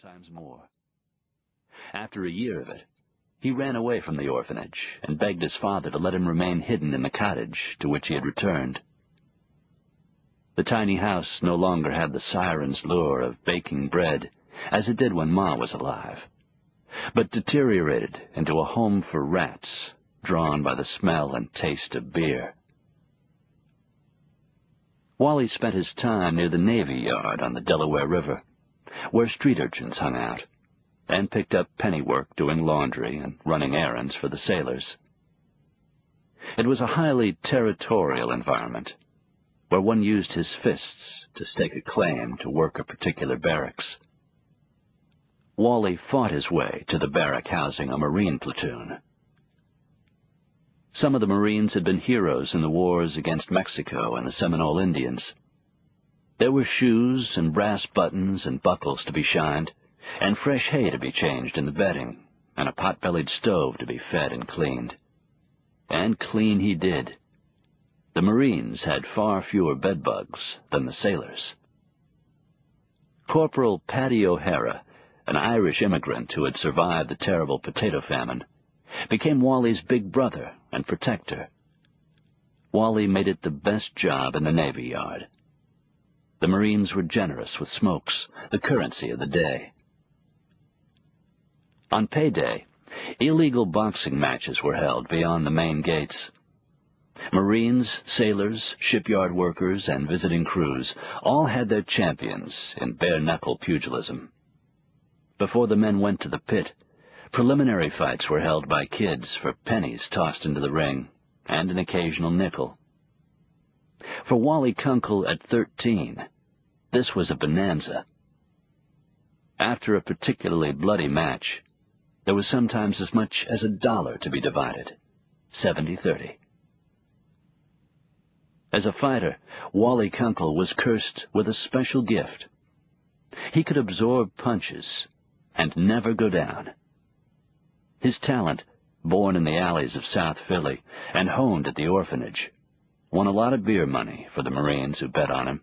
sometimes more. After a year of it, he ran away from the orphanage and begged his father to let him remain hidden in the cottage to which he had returned. The tiny house no longer had the siren's lure of baking bread, as it did when Ma was alive, but deteriorated into a home for rats, drawn by the smell and taste of beer. Wally spent his time near the Navy Yard on the Delaware River, where street urchins hung out, and picked up penny work doing laundry and running errands for the sailors. It was a highly territorial environment, where one used his fists to stake a claim to work a particular barracks. Wally fought his way to the barrack housing a Marine platoon. Some of the Marines had been heroes in the wars against Mexico and the Seminole Indians. There were shoes and brass buttons and buckles to be shined, and fresh hay to be changed in the bedding, and a pot-bellied stove to be fed and cleaned. And clean he did. The Marines had far fewer bedbugs than the sailors. Corporal Paddy O'Hara, an Irish immigrant who had survived the terrible potato famine, became Wally's big brother and protector. Wally made it the best job in the Navy Yard. The Marines were generous with smokes, the currency of the day. On payday, illegal boxing matches were held beyond the main gates. Marines, sailors, shipyard workers, and visiting crews all had their champions in bare-knuckle pugilism. Before the men went to the pit, Preliminary fights were held by kids for pennies tossed into the ring, and an occasional nickel. For Wally Kunkel at thirteen, this was a bonanza. After a particularly bloody match, there was sometimes as much as a dollar to be divided, seventy-thirty. As a fighter, Wally Kunkel was cursed with a special gift. He could absorb punches and never go down. His talent, born in the alleys of South Philly and honed at the orphanage, won a lot of beer money for the Marines who bet on him.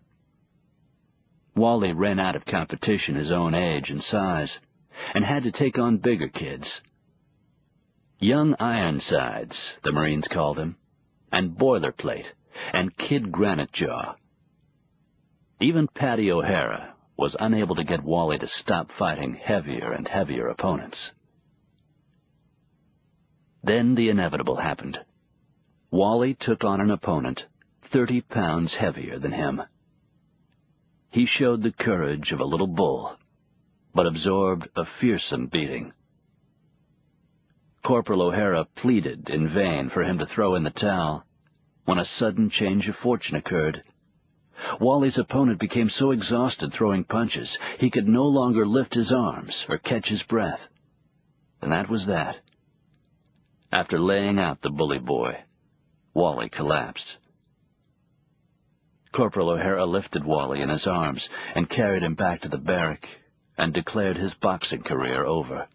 Wally ran out of competition his own age and size, and had to take on bigger kids. Young Ironsides, the Marines called him, and Boilerplate, and Kid Granite Jaw. Even Paddy O'Hara was unable to get Wally to stop fighting heavier and heavier opponents. Then the inevitable happened. Wally took on an opponent thirty pounds heavier than him. He showed the courage of a little bull, but absorbed a fearsome beating. Corporal O'Hara pleaded in vain for him to throw in the towel when a sudden change of fortune occurred. Wally's opponent became so exhausted throwing punches he could no longer lift his arms or catch his breath. And that was that. After laying out the bully boy, Wally collapsed. Corporal O'Hara lifted Wally in his arms and carried him back to the barrack and declared his boxing career over.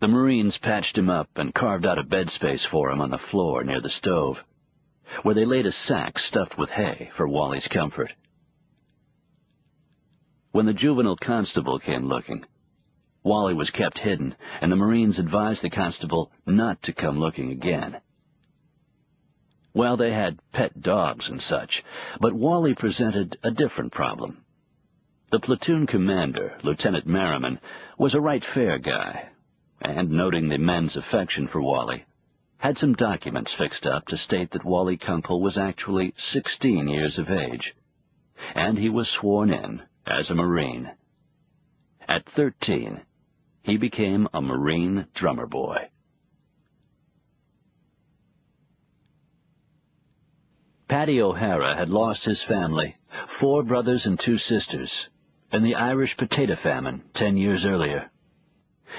The Marines patched him up and carved out a bed space for him on the floor near the stove, where they laid a sack stuffed with hay for Wally's comfort. When the juvenile constable came looking, Wally was kept hidden, and the Marines advised the constable not to come looking again. Well, they had pet dogs and such, but Wally presented a different problem. The platoon commander, Lieutenant Merriman, was a right fair guy, and noting the men's affection for Wally, had some documents fixed up to state that Wally Kunkel was actually 16 years of age, and he was sworn in as a Marine. At 13, he became a Marine drummer boy. Paddy O'Hara had lost his family, four brothers and two sisters, in the Irish potato famine ten years earlier.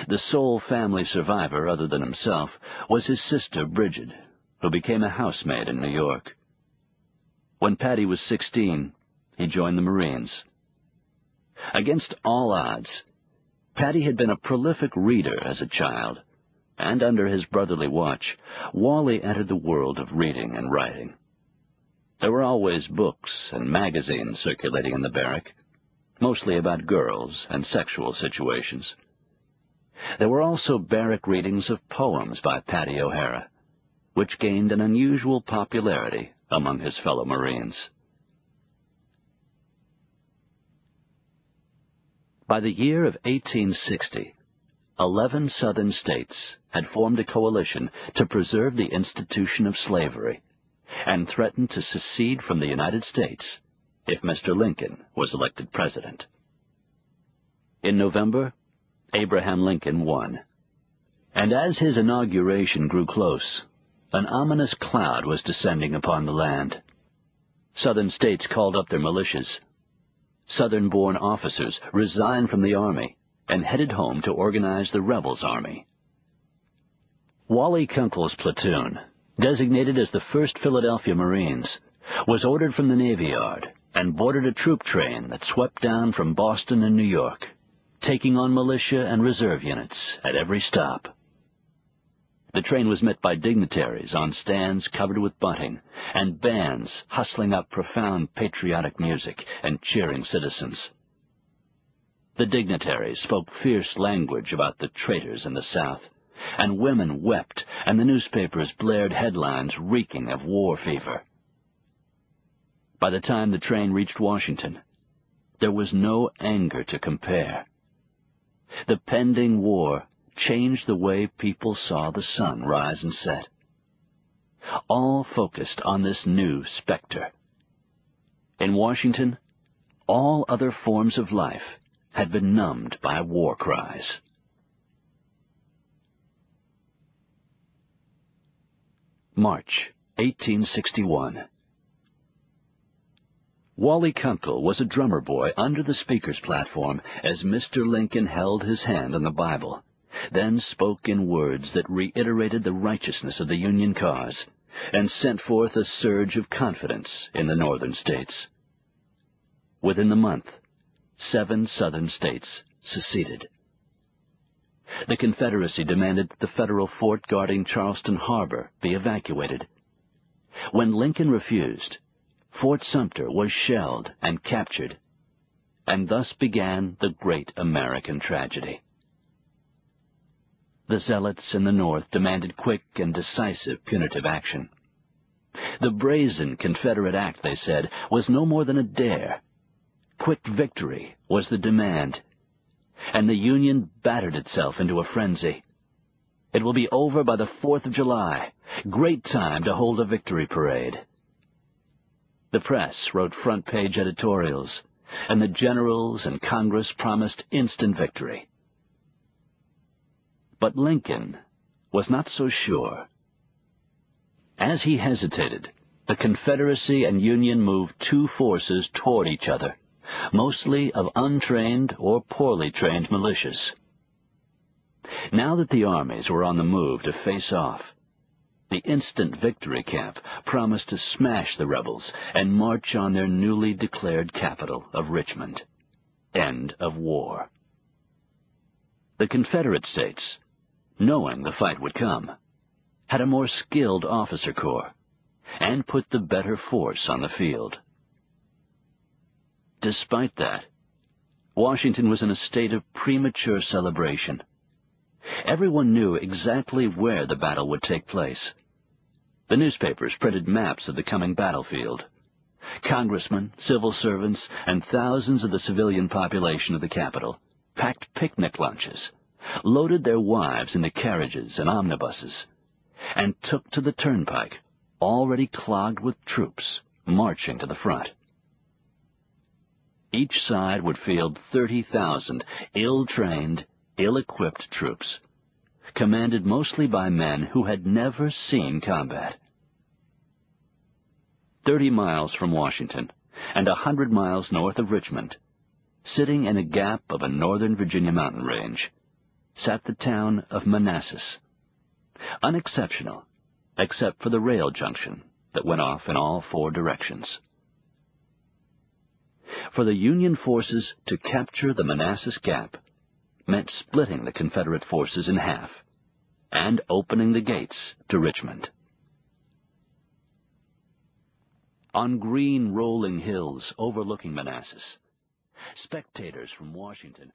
The sole family survivor, other than himself, was his sister Bridget, who became a housemaid in New York. When Paddy was sixteen, he joined the Marines. Against all odds, Paddy had been a prolific reader as a child, and under his brotherly watch, Wally entered the world of reading and writing. There were always books and magazines circulating in the barrack, mostly about girls and sexual situations. There were also barrack readings of poems by Paddy O'Hara, which gained an unusual popularity among his fellow Marines. By the year of 1860, eleven Southern states had formed a coalition to preserve the institution of slavery and threatened to secede from the United States if Mr. Lincoln was elected president. In November, Abraham Lincoln won. And as his inauguration grew close, an ominous cloud was descending upon the land. Southern states called up their militias. Southern-born officers resigned from the Army and headed home to organize the rebels' army. Wally Kunkel's platoon, designated as the 1st Philadelphia Marines, was ordered from the Navy Yard and boarded a troop train that swept down from Boston and New York, taking on militia and reserve units at every stop. The train was met by dignitaries on stands covered with bunting, and bands hustling up profound patriotic music and cheering citizens. The dignitaries spoke fierce language about the traitors in the South, and women wept, and the newspapers blared headlines reeking of war fever. By the time the train reached Washington, there was no anger to compare. The pending war changed the way people saw the sun rise and set. All focused on this new specter. In Washington, all other forms of life had been numbed by war cries. March 1861 Wally Kunkel was a drummer boy under the speaker's platform as Mr. Lincoln held his hand on the Bible, then spoke in words that reiterated the righteousness of the Union cause and sent forth a surge of confidence in the northern states. Within the month, seven southern states seceded. The Confederacy demanded that the federal fort guarding Charleston Harbor be evacuated. When Lincoln refused, Fort Sumter was shelled and captured, and thus began the great American tragedy. The zealots in the North demanded quick and decisive punitive action. The brazen Confederate act, they said, was no more than a dare. Quick victory was the demand, and the Union battered itself into a frenzy. It will be over by the 4th of July. Great time to hold a victory parade. The press wrote front-page editorials, and the generals and Congress promised instant victory. But Lincoln was not so sure. As he hesitated, the Confederacy and Union moved two forces toward each other, mostly of untrained or poorly trained militias. Now that the armies were on the move to face off, the instant victory camp promised to smash the rebels and march on their newly declared capital of Richmond. End of war. The Confederate States, knowing the fight would come, had a more skilled officer corps and put the better force on the field. Despite that, Washington was in a state of premature celebration. Everyone knew exactly where the battle would take place. The newspapers printed maps of the coming battlefield. Congressmen, civil servants, and thousands of the civilian population of the capital packed picnic lunches, loaded their wives into carriages and omnibuses, and took to the turnpike, already clogged with troops marching to the front. Each side would field 30,000 ill-trained, ill-equipped troops commanded mostly by men who had never seen combat. Thirty miles from Washington, and a hundred miles north of Richmond, sitting in a gap of a northern Virginia mountain range, sat the town of Manassas. Unexceptional, except for the rail junction that went off in all four directions. For the Union forces to capture the Manassas Gap meant splitting the Confederate forces in half and opening the gates to Richmond. On green rolling hills overlooking Manassas, Spectators from Washington